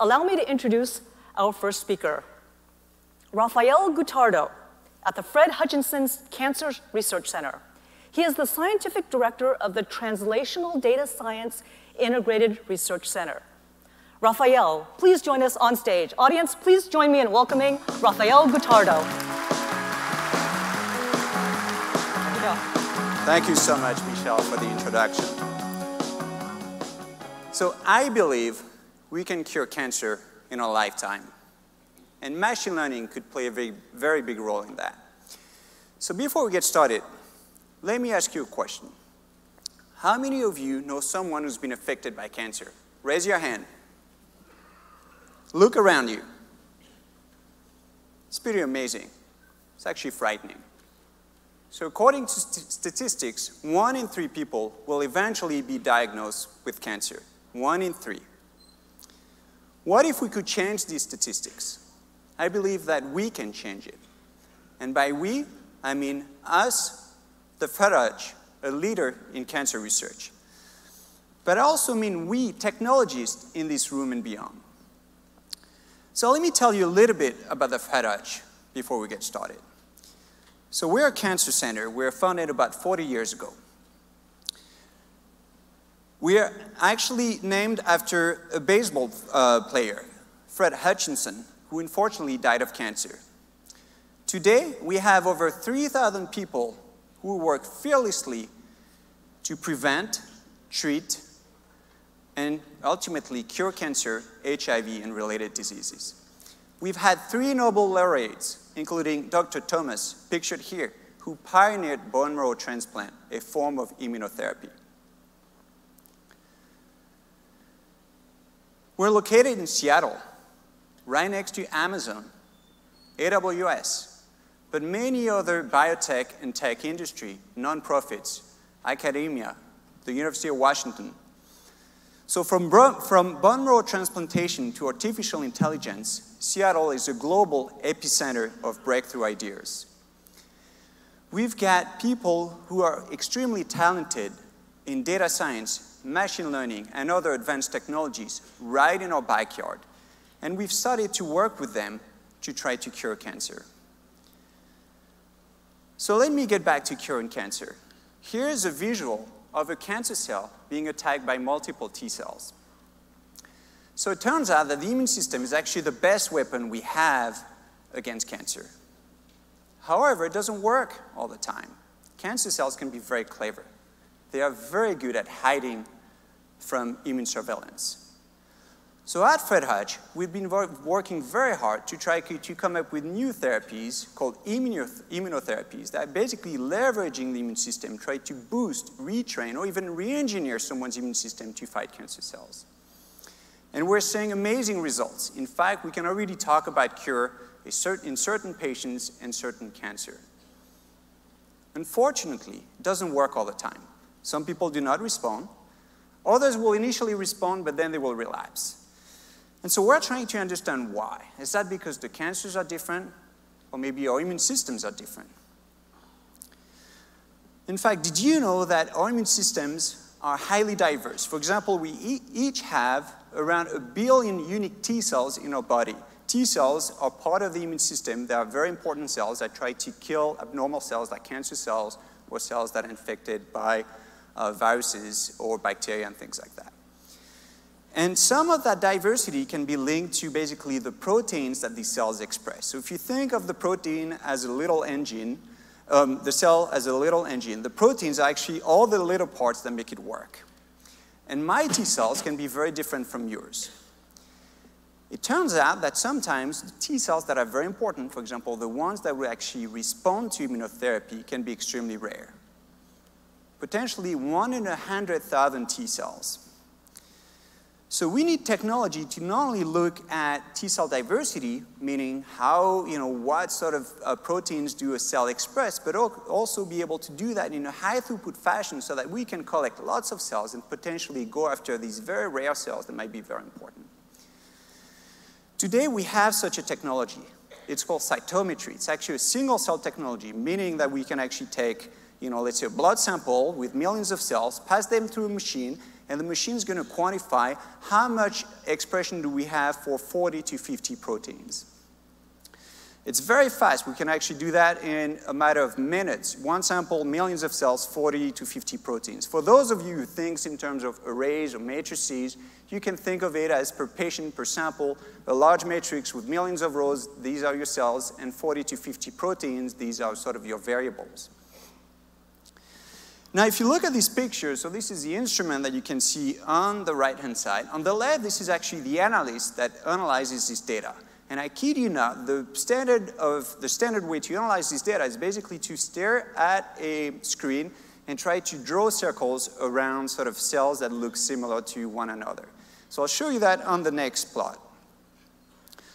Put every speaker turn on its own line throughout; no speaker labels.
allow me to introduce our first speaker, Raphael Gottardo at the Fred Hutchinson Cancer Research Center. He is the scientific director of the Translational Data Science Integrated Research Center. Raphael, please join us on stage. Audience, please join me in welcoming Raphael Gottardo.
Thank you so much, Michelle, for the introduction. So I believe we can cure cancer in a lifetime. And machine learning could play a very, very big role in that. So before we get started, let me ask you a question. How many of you know someone who's been affected by cancer? Raise your hand. Look around you. It's pretty amazing. It's actually frightening. So according to st statistics, one in three people will eventually be diagnosed with cancer. One in three. What if we could change these statistics? I believe that we can change it. And by we, I mean us, the Hutch, a leader in cancer research. But I also mean we, technologists in this room and beyond. So let me tell you a little bit about the Hutch before we get started. So we're a cancer center. We were founded about 40 years ago. We are actually named after a baseball uh, player, Fred Hutchinson, who unfortunately died of cancer. Today, we have over 3,000 people who work fearlessly to prevent, treat, and ultimately cure cancer, HIV, and related diseases. We've had three Nobel laureates including Dr. Thomas, pictured here, who pioneered bone marrow transplant, a form of immunotherapy. We're located in Seattle, right next to Amazon, AWS, but many other biotech and tech industry, nonprofits, academia, the University of Washington. So from, from bone marrow transplantation to artificial intelligence, Seattle is a global epicenter of breakthrough ideas. We've got people who are extremely talented in data science, machine learning, and other advanced technologies right in our backyard. And we've started to work with them to try to cure cancer. So let me get back to curing cancer. Here's a visual of a cancer cell being attacked by multiple T cells. So it turns out that the immune system is actually the best weapon we have against cancer. However, it doesn't work all the time. Cancer cells can be very clever. They are very good at hiding from immune surveillance. So at Fred Hutch, we've been working very hard to try to come up with new therapies called immunotherapies that basically leveraging the immune system, try to boost, retrain, or even re-engineer someone's immune system to fight cancer cells. And we're seeing amazing results. In fact, we can already talk about cure in certain patients and certain cancer. Unfortunately, it doesn't work all the time. Some people do not respond. Others will initially respond, but then they will relapse. And so we're trying to understand why. Is that because the cancers are different? Or maybe our immune systems are different? In fact, did you know that our immune systems are highly diverse? For example, we each have around a billion unique T cells in our body. T cells are part of the immune system. They are very important cells that try to kill abnormal cells like cancer cells or cells that are infected by uh, viruses or bacteria and things like that. And some of that diversity can be linked to basically the proteins that these cells express. So if you think of the protein as a little engine, um, the cell as a little engine, the proteins are actually all the little parts that make it work. And my T cells can be very different from yours. It turns out that sometimes the T cells that are very important, for example, the ones that will actually respond to immunotherapy, can be extremely rare. Potentially one in a 100,000 T cells. So we need technology to not only look at T cell diversity, meaning how, you know, what sort of uh, proteins do a cell express, but also be able to do that in a high throughput fashion so that we can collect lots of cells and potentially go after these very rare cells that might be very important. Today we have such a technology. It's called cytometry. It's actually a single cell technology, meaning that we can actually take, you know, let's say a blood sample with millions of cells, pass them through a machine, and the machine is going to quantify how much expression do we have for 40 to 50 proteins. It's very fast. We can actually do that in a matter of minutes. One sample, millions of cells, 40 to 50 proteins. For those of you who think in terms of arrays or matrices, you can think of it as per patient, per sample, a large matrix with millions of rows, these are your cells, and 40 to 50 proteins, these are sort of your variables. Now, if you look at these pictures, so this is the instrument that you can see on the right-hand side. On the left, this is actually the analyst that analyzes this data. And I kid you not, the standard, of, the standard way to analyze this data is basically to stare at a screen and try to draw circles around sort of cells that look similar to one another. So I'll show you that on the next plot.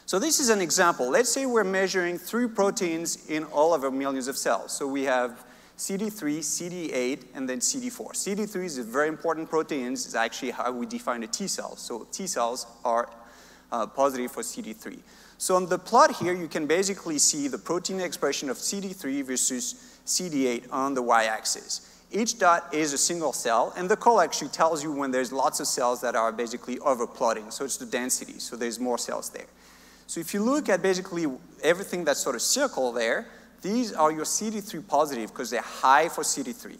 So this is an example. Let's say we're measuring three proteins in all of our millions of cells. So we have CD3, CD8, and then CD4. CD3 is a very important protein. It's actually how we define a T cell. So T cells are uh, positive for CD3. So on the plot here, you can basically see the protein expression of CD3 versus CD8 on the y-axis. Each dot is a single cell, and the call actually tells you when there's lots of cells that are basically overplotting. So it's the density, so there's more cells there. So if you look at basically everything that's sort of circle there, these are your CD3 positive because they're high for CD3.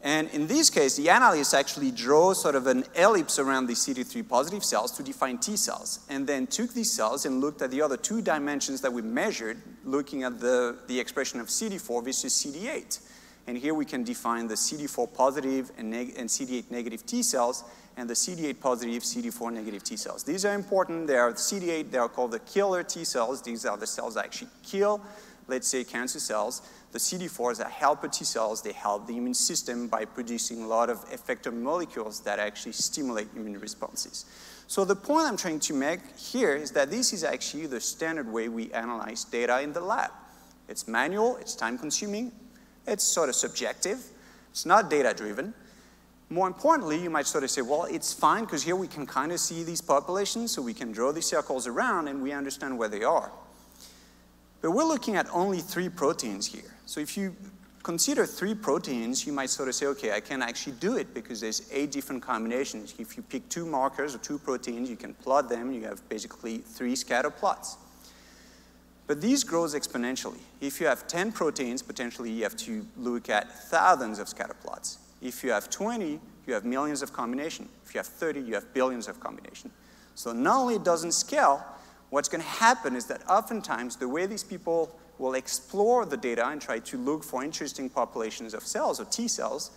And in this case, the analyst actually drew sort of an ellipse around the CD3 positive cells to define T cells, and then took these cells and looked at the other two dimensions that we measured, looking at the, the expression of CD4 versus CD8. And here we can define the CD4 positive and, and CD8 negative T cells, and the CD8 positive, CD4 negative T cells. These are important. They are CD8, they are called the killer T cells. These are the cells that actually kill, let's say, cancer cells. The CD4s are helper T cells. They help the immune system by producing a lot of effector molecules that actually stimulate immune responses. So the point I'm trying to make here is that this is actually the standard way we analyze data in the lab. It's manual, it's time consuming, it's sort of subjective, it's not data driven. More importantly, you might sort of say, well, it's fine because here we can kind of see these populations, so we can draw these circles around and we understand where they are. But we're looking at only three proteins here. So if you consider three proteins, you might sort of say, okay, I can actually do it because there's eight different combinations. If you pick two markers or two proteins, you can plot them. You have basically three scatter plots. But these grows exponentially. If you have 10 proteins, potentially you have to look at thousands of scatter plots. If you have 20, you have millions of combinations. If you have 30, you have billions of combinations. So not only it doesn't scale, what's going to happen is that oftentimes the way these people will explore the data and try to look for interesting populations of cells or T cells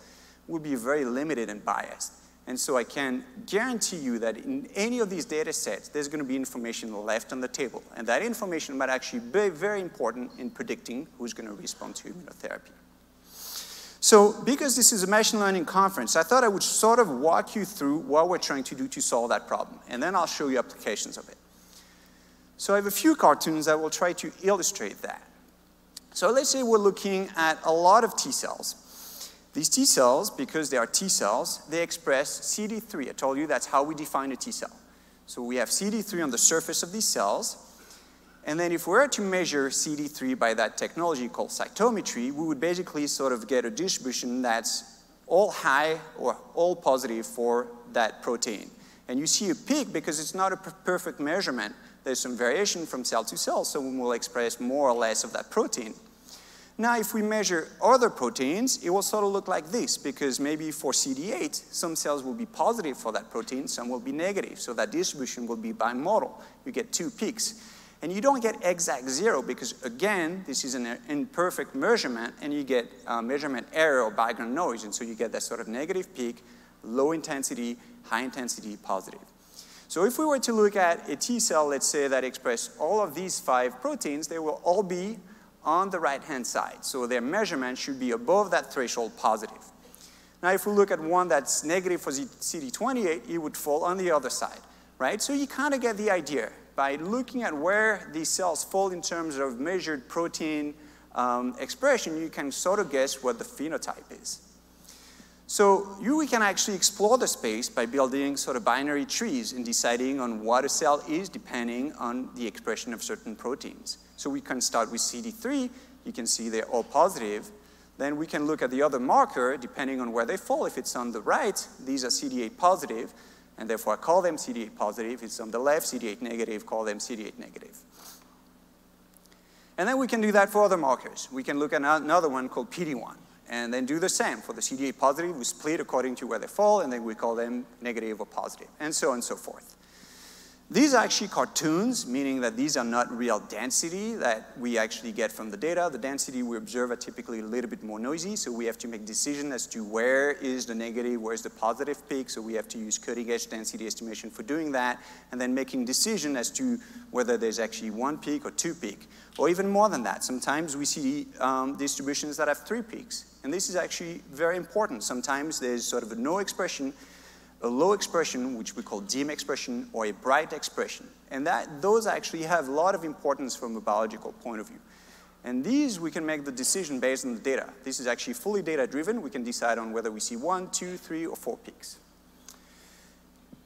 will be very limited and biased. And so I can guarantee you that in any of these data sets, there's going to be information left on the table. And that information might actually be very important in predicting who's going to respond to immunotherapy. So because this is a machine learning conference, I thought I would sort of walk you through what we're trying to do to solve that problem. And then I'll show you applications of it. So I have a few cartoons that will try to illustrate that. So let's say we're looking at a lot of T cells. These T cells, because they are T cells, they express CD3. I told you that's how we define a T cell. So we have CD3 on the surface of these cells. And then if we were to measure CD3 by that technology called cytometry, we would basically sort of get a distribution that's all high or all positive for that protein. And you see a peak because it's not a perfect measurement, there's some variation from cell to cell, so we will express more or less of that protein. Now, if we measure other proteins, it will sort of look like this, because maybe for CD8, some cells will be positive for that protein, some will be negative, so that distribution will be bimodal. You get two peaks. And you don't get exact zero, because again, this is an imperfect measurement, and you get uh, measurement error or background noise, and so you get that sort of negative peak, low intensity, high intensity, positive. So if we were to look at a T cell, let's say, that express all of these five proteins, they will all be on the right-hand side. So their measurement should be above that threshold positive. Now, if we look at one that's negative for CD28, it would fall on the other side, right? So you kind of get the idea. By looking at where these cells fall in terms of measured protein um, expression, you can sort of guess what the phenotype is. So you, we can actually explore the space by building sort of binary trees and deciding on what a cell is depending on the expression of certain proteins. So we can start with CD3. You can see they're all positive. Then we can look at the other marker, depending on where they fall. If it's on the right, these are CD8 positive, and therefore I call them CD8 positive. If it's on the left, CD8 negative, call them CD8 negative. And then we can do that for other markers. We can look at another one called PD1, and then do the same. For the CD8 positive, we split according to where they fall, and then we call them negative or positive, and so on and so forth. These are actually cartoons, meaning that these are not real density that we actually get from the data. The density we observe are typically a little bit more noisy, so we have to make decision as to where is the negative, where's the positive peak, so we have to use cutting edge density estimation for doing that, and then making decision as to whether there's actually one peak or two peak, or even more than that. Sometimes we see um, distributions that have three peaks, and this is actually very important. Sometimes there's sort of a no expression a low expression, which we call dim expression, or a bright expression. And that, those actually have a lot of importance from a biological point of view. And these, we can make the decision based on the data. This is actually fully data-driven. We can decide on whether we see one, two, three, or four peaks.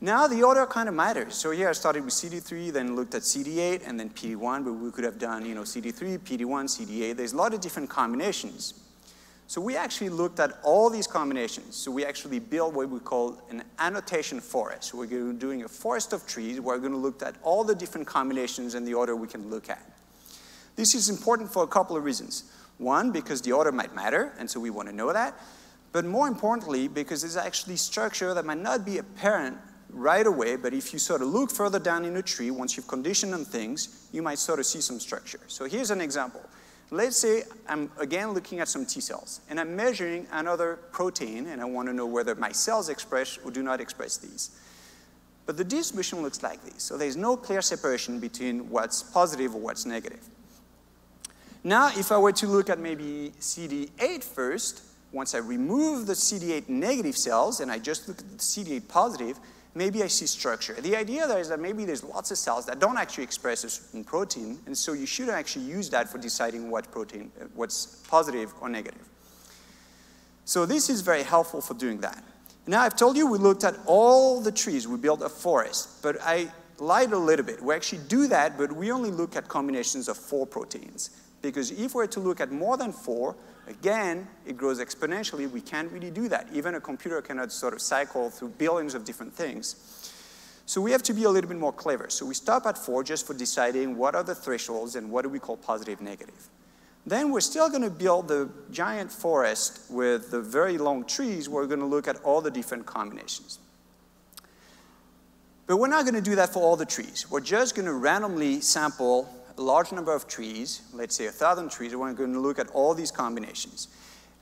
Now the order kind of matters. So here I started with CD3, then looked at CD8, and then PD1, but we could have done, you know, CD3, PD1, CD8. There's a lot of different combinations. So we actually looked at all these combinations. So we actually built what we call an annotation forest. So we're doing a forest of trees. We're going to look at all the different combinations and the order we can look at. This is important for a couple of reasons. One, because the order might matter, and so we want to know that. But more importantly, because there's actually structure that might not be apparent right away, but if you sort of look further down in a tree, once you've conditioned on things, you might sort of see some structure. So here's an example. Let's say I'm again looking at some T cells, and I'm measuring another protein, and I want to know whether my cells express or do not express these. But the distribution looks like this. So there's no clear separation between what's positive or what's negative. Now, if I were to look at maybe CD8 first, once I remove the CD8 negative cells and I just look at the CD8 positive, maybe I see structure. The idea there is that maybe there's lots of cells that don't actually express a certain protein, and so you shouldn't actually use that for deciding what protein, what's positive or negative. So this is very helpful for doing that. Now I've told you we looked at all the trees, we built a forest, but I lied a little bit. We actually do that, but we only look at combinations of four proteins. Because if we're to look at more than four, Again, it grows exponentially. We can't really do that. Even a computer cannot sort of cycle through billions of different things. So we have to be a little bit more clever. So we stop at four just for deciding what are the thresholds and what do we call positive, negative. Then we're still going to build the giant forest with the very long trees. We're going to look at all the different combinations. But we're not going to do that for all the trees. We're just going to randomly sample a large number of trees, let's say a thousand trees, we're going to look at all these combinations.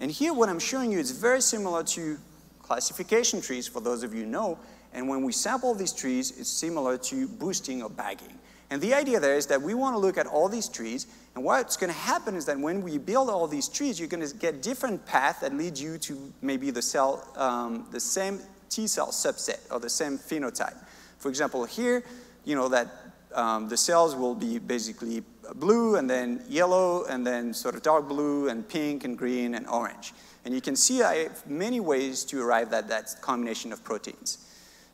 And here what I'm showing you is very similar to classification trees, for those of you know, and when we sample these trees, it's similar to boosting or bagging. And the idea there is that we want to look at all these trees, and what's going to happen is that when we build all these trees, you're going to get different paths that lead you to maybe the cell, um, the same T cell subset or the same phenotype. For example, here, you know, that um, the cells will be basically blue and then yellow and then sort of dark blue and pink and green and orange. And you can see I have many ways to arrive at that combination of proteins.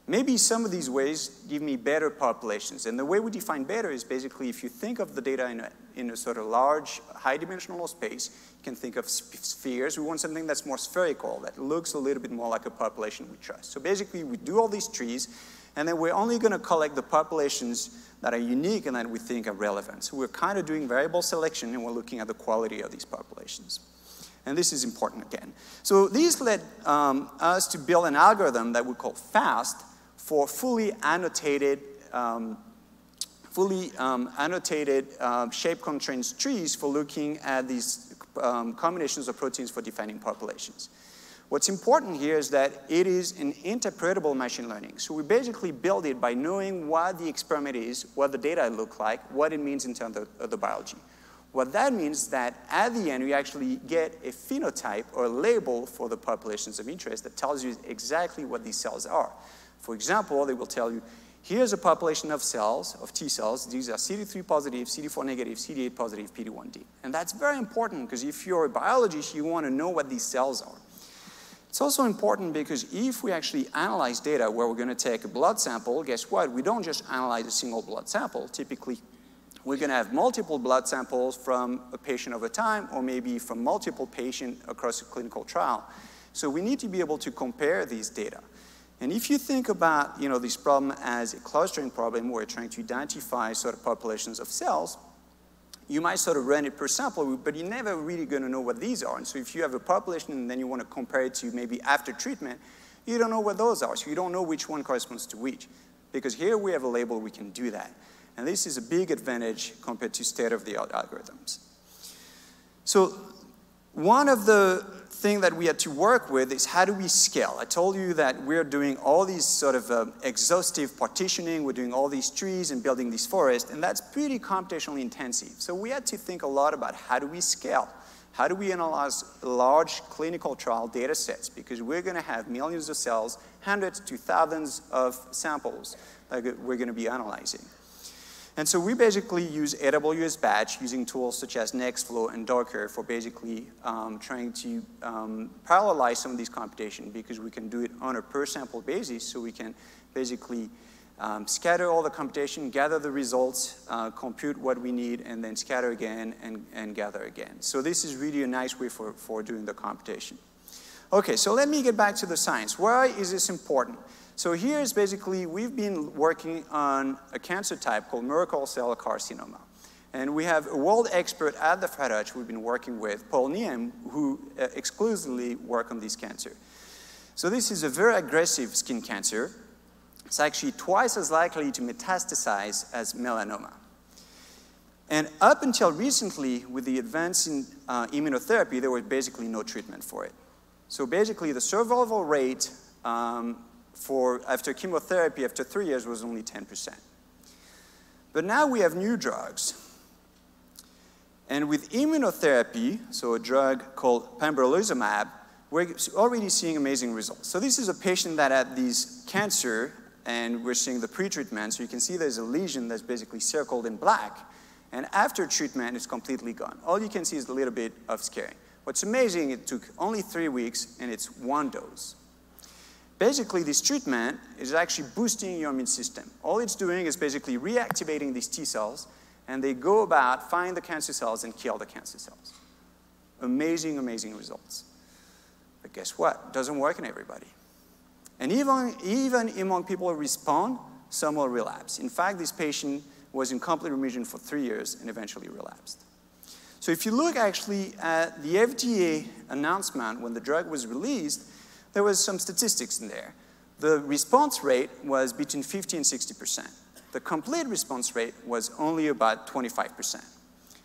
Maybe some of these ways give me better populations. And the way we define better is basically if you think of the data in a, in a sort of large, high dimensional space, you can think of spheres. We want something that's more spherical, that looks a little bit more like a population we trust. So basically, we do all these trees, and then we're only going to collect the populations that are unique and that we think are relevant. So we're kind of doing variable selection and we're looking at the quality of these populations. And this is important again. So these led um, us to build an algorithm that we call FAUST for fully annotated, um, fully um, annotated uh, shape constraints trees for looking at these um, combinations of proteins for defining populations. What's important here is that it is an interpretable machine learning. So we basically build it by knowing what the experiment is, what the data look like, what it means in terms of, of the biology. What that means is that at the end, we actually get a phenotype or a label for the populations of interest that tells you exactly what these cells are. For example, they will tell you, here's a population of cells, of T cells. These are CD3 positive, CD4 negative, CD8 positive, PD1D. And that's very important because if you're a biologist, you want to know what these cells are. It's also important because if we actually analyze data where we're going to take a blood sample, guess what? We don't just analyze a single blood sample. Typically, we're going to have multiple blood samples from a patient over time, or maybe from multiple patients across a clinical trial. So we need to be able to compare these data. And if you think about you know, this problem as a clustering problem where you're trying to identify sort of populations of cells, you might sort of run it per sample, but you're never really going to know what these are. And so if you have a population and then you want to compare it to maybe after treatment, you don't know what those are. So you don't know which one corresponds to which. Because here we have a label, we can do that. And this is a big advantage compared to state-of-the-art algorithms. So one of the thing that we had to work with is how do we scale? I told you that we're doing all these sort of uh, exhaustive partitioning, we're doing all these trees and building these forests, and that's pretty computationally intensive. So we had to think a lot about how do we scale? How do we analyze large clinical trial data sets? Because we're going to have millions of cells, hundreds to thousands of samples that we're going to be analyzing. And so we basically use AWS Batch using tools such as Nextflow and Docker for basically um, trying to um, parallelize some of these computation because we can do it on a per sample basis so we can basically um, scatter all the computation, gather the results, uh, compute what we need, and then scatter again and, and gather again. So this is really a nice way for, for doing the computation. Okay, so let me get back to the science. Why is this important? So here is basically, we've been working on a cancer type called Merkel cell carcinoma. And we have a world expert at the Hutch we've been working with, Paul Nghiem, who uh, exclusively work on this cancer. So this is a very aggressive skin cancer. It's actually twice as likely to metastasize as melanoma. And up until recently, with the advance in uh, immunotherapy, there was basically no treatment for it. So basically, the survival rate um, for after chemotherapy after three years was only 10%. But now we have new drugs. And with immunotherapy, so a drug called pembrolizumab, we're already seeing amazing results. So this is a patient that had this cancer, and we're seeing the pretreatment. So you can see there's a lesion that's basically circled in black. And after treatment, it's completely gone. All you can see is a little bit of scarring. What's amazing, it took only three weeks, and it's one dose. Basically, this treatment is actually boosting your immune system. All it's doing is basically reactivating these T cells, and they go about, find the cancer cells, and kill the cancer cells. Amazing, amazing results. But guess what? It doesn't work in everybody. And even, even among people who respond, some will relapse. In fact, this patient was in complete remission for three years and eventually relapsed. So if you look actually at the FDA announcement when the drug was released, there was some statistics in there. The response rate was between 50 and 60%. The complete response rate was only about 25%.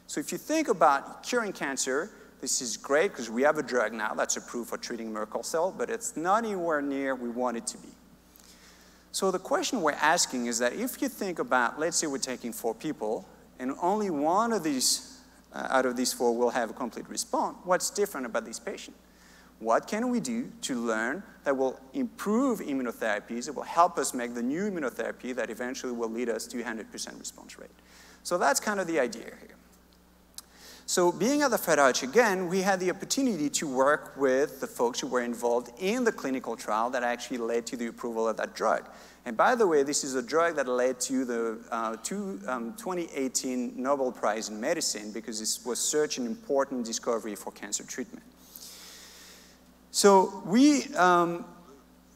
So if you think about curing cancer, this is great because we have a drug now that's approved for treating Merkel cell, but it's not anywhere near we want it to be. So the question we're asking is that if you think about, let's say we're taking four people, and only one of these, uh, out of these four will have a complete response, what's different about this patient? What can we do to learn that will improve immunotherapies, that will help us make the new immunotherapy that eventually will lead us to 100% response rate? So that's kind of the idea here. So being at the Fred Hutch again, we had the opportunity to work with the folks who were involved in the clinical trial that actually led to the approval of that drug. And by the way, this is a drug that led to the uh, two, um, 2018 Nobel Prize in Medicine because this was such an important discovery for cancer treatment. So we, um,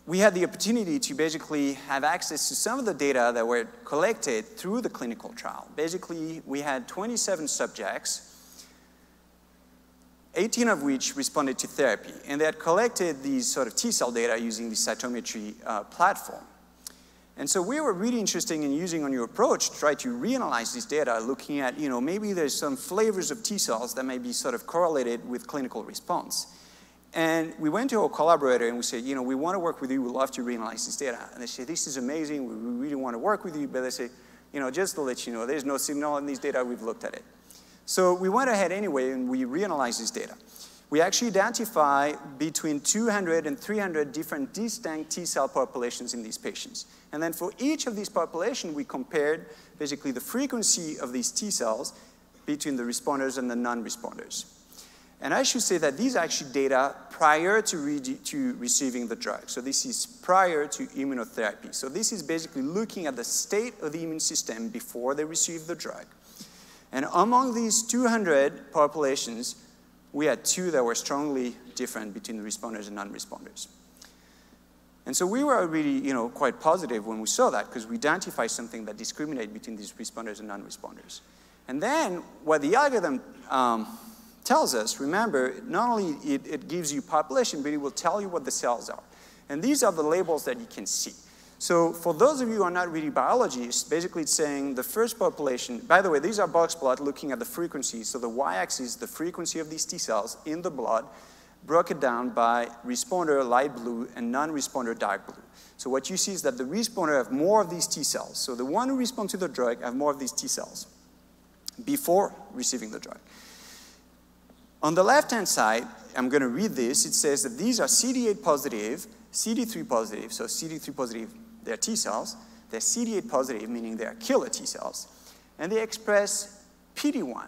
we had the opportunity to basically have access to some of the data that were collected through the clinical trial. Basically, we had 27 subjects, 18 of which responded to therapy. And they had collected these sort of T-cell data using the cytometry uh, platform. And so we were really interested in using a new approach to try to reanalyze this data, looking at, you know, maybe there's some flavors of T cells that may be sort of correlated with clinical response. And we went to our collaborator and we said, you know, we want to work with you. We'd love to reanalyze this data. And they said, this is amazing. We really want to work with you. But they said, you know, just to let you know, there's no signal in these data. We've looked at it. So we went ahead anyway and we reanalyzed this data. We actually identify between 200 and 300 different distinct T cell populations in these patients. And then for each of these populations, we compared basically the frequency of these T cells between the responders and the non-responders. And I should say that these are actually data prior to, re to receiving the drug. So this is prior to immunotherapy. So this is basically looking at the state of the immune system before they receive the drug. And among these 200 populations, we had two that were strongly different between the responders and non-responders. And so we were really, you know, quite positive when we saw that because we identified something that discriminated between these responders and non-responders. And then what the algorithm um, tells us, remember, not only it, it gives you population, but it will tell you what the cells are. And these are the labels that you can see. So for those of you who are not really biologists, basically it's saying the first population, by the way, these are box plot looking at the frequency. So the y-axis is the frequency of these T cells in the blood, broken down by responder light blue and non-responder dark blue. So what you see is that the responder have more of these T cells. So the one who respond to the drug have more of these T cells before receiving the drug. On the left-hand side, I'm going to read this. It says that these are CD8 positive, CD3 positive, so CD3 positive they're T cells. They're CD8 positive, meaning they're killer T cells. And they express PD1.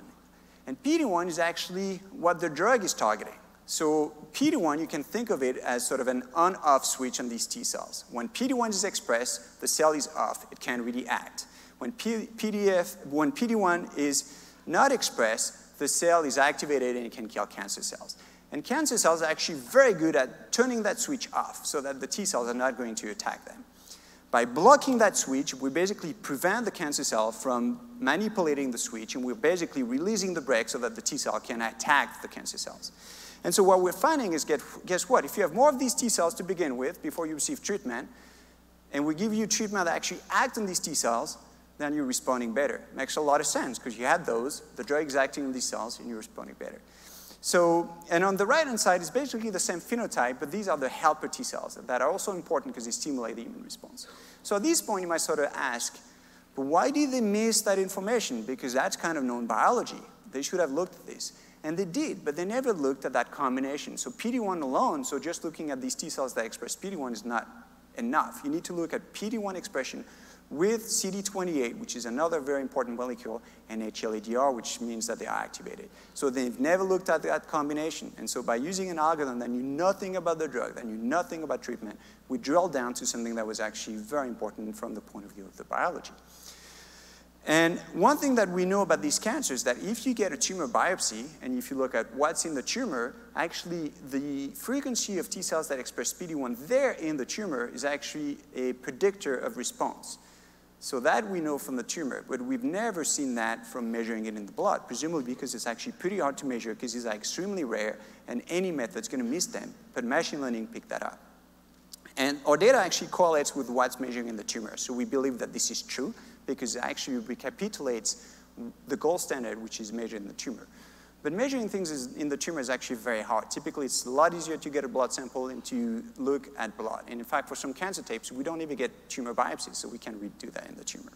And PD1 is actually what the drug is targeting. So PD1, you can think of it as sort of an on-off switch on these T cells. When PD1 is expressed, the cell is off. It can't really act. When, P PDF, when PD1 is not expressed, the cell is activated and it can kill cancer cells. And cancer cells are actually very good at turning that switch off so that the T cells are not going to attack them. By blocking that switch, we basically prevent the cancer cell from manipulating the switch, and we're basically releasing the brake so that the T cell can attack the cancer cells. And so what we're finding is, guess what? If you have more of these T cells to begin with before you receive treatment, and we give you treatment that actually acts on these T cells, then you're responding better. Makes a lot of sense because you had those, the drug acting on these cells, and you're responding better. So, and on the right-hand side is basically the same phenotype, but these are the helper T cells that are also important because they stimulate the immune response. So at this point, you might sort of ask, but why did they miss that information? Because that's kind of known biology. They should have looked at this. And they did, but they never looked at that combination. So PD1 alone, so just looking at these T cells that express PD1 is not enough. You need to look at PD1 expression with CD28, which is another very important molecule, and HLA-DR, which means that they are activated. So they've never looked at that combination. And so by using an algorithm that knew nothing about the drug, that knew nothing about treatment, we drilled down to something that was actually very important from the point of view of the biology. And one thing that we know about these cancers is that if you get a tumor biopsy and if you look at what's in the tumor, actually the frequency of T cells that express PD1 there in the tumor is actually a predictor of response. So that we know from the tumor, but we've never seen that from measuring it in the blood, presumably because it's actually pretty hard to measure because these are extremely rare and any method's going to miss them, but machine learning picked that up. And our data actually correlates with what's measuring in the tumor. So we believe that this is true because it actually recapitulates the gold standard, which is measured in the tumor. But measuring things is, in the tumor is actually very hard. Typically, it's a lot easier to get a blood sample and to look at blood. And in fact, for some cancer types, we don't even get tumor biopsies, so we can redo that in the tumor.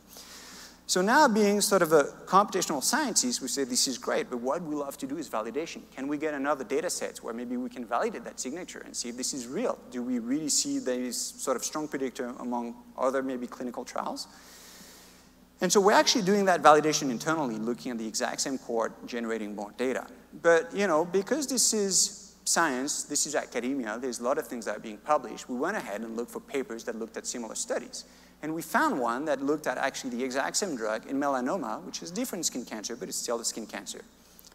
So now being sort of a computational scientist, we say this is great, but what we love to do is validation. Can we get another data set where maybe we can validate that signature and see if this is real? Do we really see this sort of strong predictor among other maybe clinical trials? And so we're actually doing that validation internally, looking at the exact same cohort, generating more data. But, you know, because this is science, this is academia, there's a lot of things that are being published, we went ahead and looked for papers that looked at similar studies. And we found one that looked at actually the exact same drug in melanoma, which is different skin cancer, but it's still the skin cancer.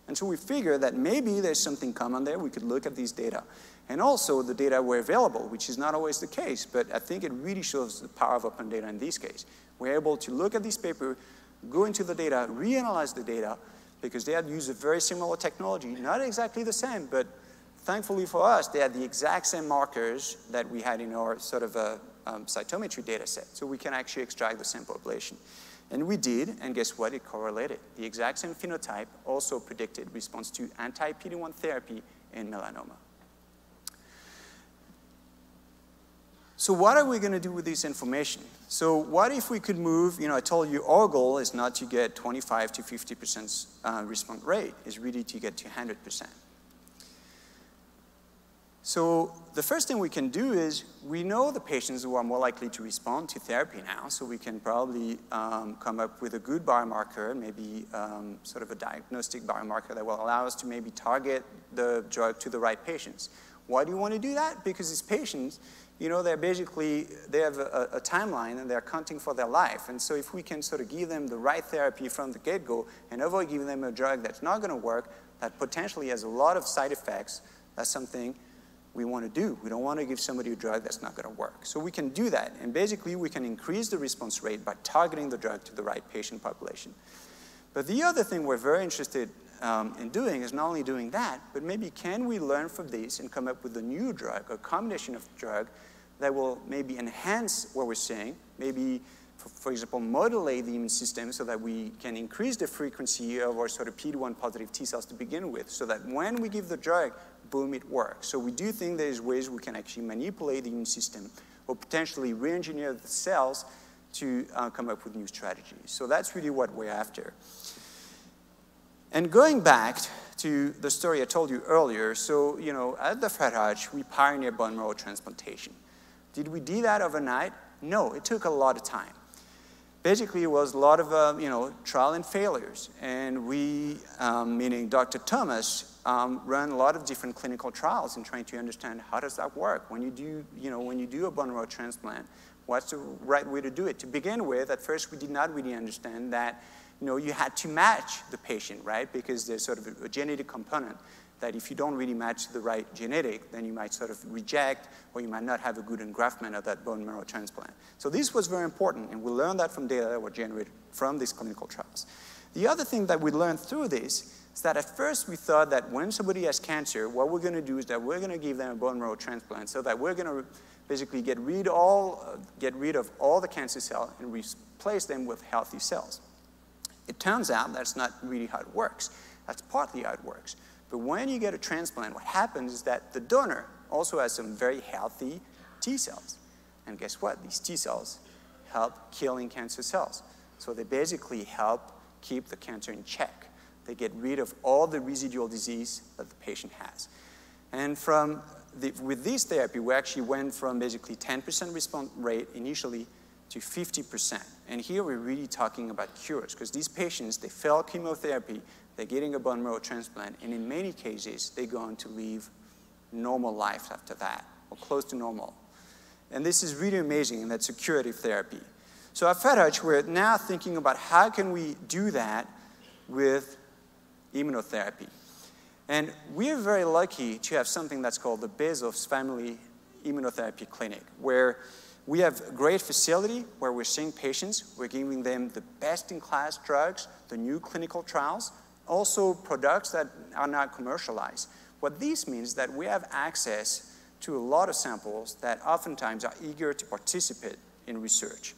And so we figured that maybe there's something common there. We could look at these data. And also the data were available, which is not always the case, but I think it really shows the power of open data in this case. We're able to look at this paper, go into the data, reanalyze the data, because they had used a very similar technology, not exactly the same, but thankfully for us, they had the exact same markers that we had in our sort of a um, cytometry data set. So we can actually extract the same population. And we did, and guess what? It correlated. The exact same phenotype also predicted response to anti-PD-1 therapy in melanoma. So what are we going to do with this information? So what if we could move, you know, I told you our goal is not to get 25 to 50% uh, response rate, is really to get to 100%. So the first thing we can do is we know the patients who are more likely to respond to therapy now, so we can probably um, come up with a good biomarker, maybe um, sort of a diagnostic biomarker that will allow us to maybe target the drug to the right patients. Why do you want to do that? Because these patients you know, they're basically, they have a, a, timeline and they're counting for their life. And so if we can sort of give them the right therapy from the get-go and avoid giving them a drug that's not going to work, that potentially has a lot of side effects, that's something we want to do. We don't want to give somebody a drug that's not going to work. So we can do that. And basically, we can increase the response rate by targeting the drug to the right patient population. But the other thing we're very interested um, in doing is not only doing that, but maybe can we learn from these and come up with a new drug, a combination of drug that will maybe enhance what we're seeing, maybe, for, for, example, modulate the immune system so that we can increase the frequency of our sort of PD-1 positive T cells to begin with, so that when we give the drug, boom, it works. So we do think there's ways we can actually manipulate the immune system or potentially re-engineer the cells to uh, come up with new strategies. So that's really what we're after. And going back to the story I told you earlier, so, you know, at the Fred we pioneered bone marrow transplantation. Did we do that overnight? No, it took a lot of time. Basically, it was a lot of, uh, you know, trial and failures. And we, um, meaning Dr. Thomas, um, ran a lot of different clinical trials in trying to understand how does that work when you do, you know, when you do a bone marrow transplant. What's the right way to do it? To begin with, at first, we did not really understand that, you know, you had to match the patient, right? Because there's sort of a, a genetic component that if you don't really match the right genetic, then you might sort of reject or you might not have a good engraftment of that bone marrow transplant. So this was very important, and we learned that from data that were generated from these clinical trials. The other thing that we learned through this is that at first we thought that when somebody has cancer, what we're going to do is that we're going to give them a bone marrow transplant so that we're going to basically get rid, all, get rid of all the cancer cells and replace them with healthy cells. It turns out that's not really how it works. That's partly how it works. But when you get a transplant, what happens is that the donor also has some very healthy T cells. And guess what? These T cells help killing cancer cells. So they basically help keep the cancer in check. They get rid of all the residual disease that the patient has. And from the, with this therapy, we actually went from basically 10% response rate initially to 50%. And here we're really talking about cures because these patients, they fail chemotherapy, they're getting a bone marrow transplant, and in many cases, they go on to live normal life after that, or close to normal. And this is really amazing, and that's a curative therapy. So at Fred Hutch, we're now thinking about how can we do that with immunotherapy. And we're very lucky to have something that's called the Bezos Family Immunotherapy Clinic, where we have a great facility where we're seeing patients, we're giving them the best-in-class drugs, the new clinical trials, also products that are not commercialized. What this means is that we have access to a lot of samples that oftentimes are eager to participate in research.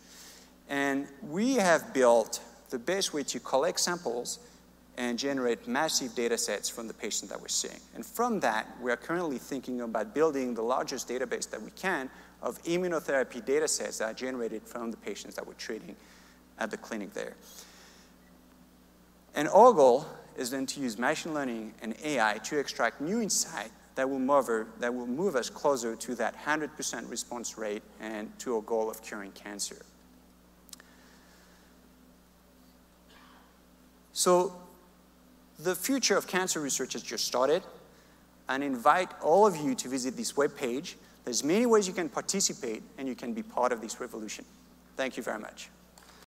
And we have built the best way to collect samples and generate massive data sets from the patient that we're seeing. And from that, we are currently thinking about building the largest database that we can of immunotherapy data sets that are generated from the patients that we're treating at the clinic there. And our goal is then to use machine learning and AI to extract new insight that will move, that will move us closer to that 100% response rate and to our goal of curing cancer. So the future of cancer research has just started and invite all of you to visit this webpage. There's many ways you can participate and you can be part of this revolution. Thank you very much.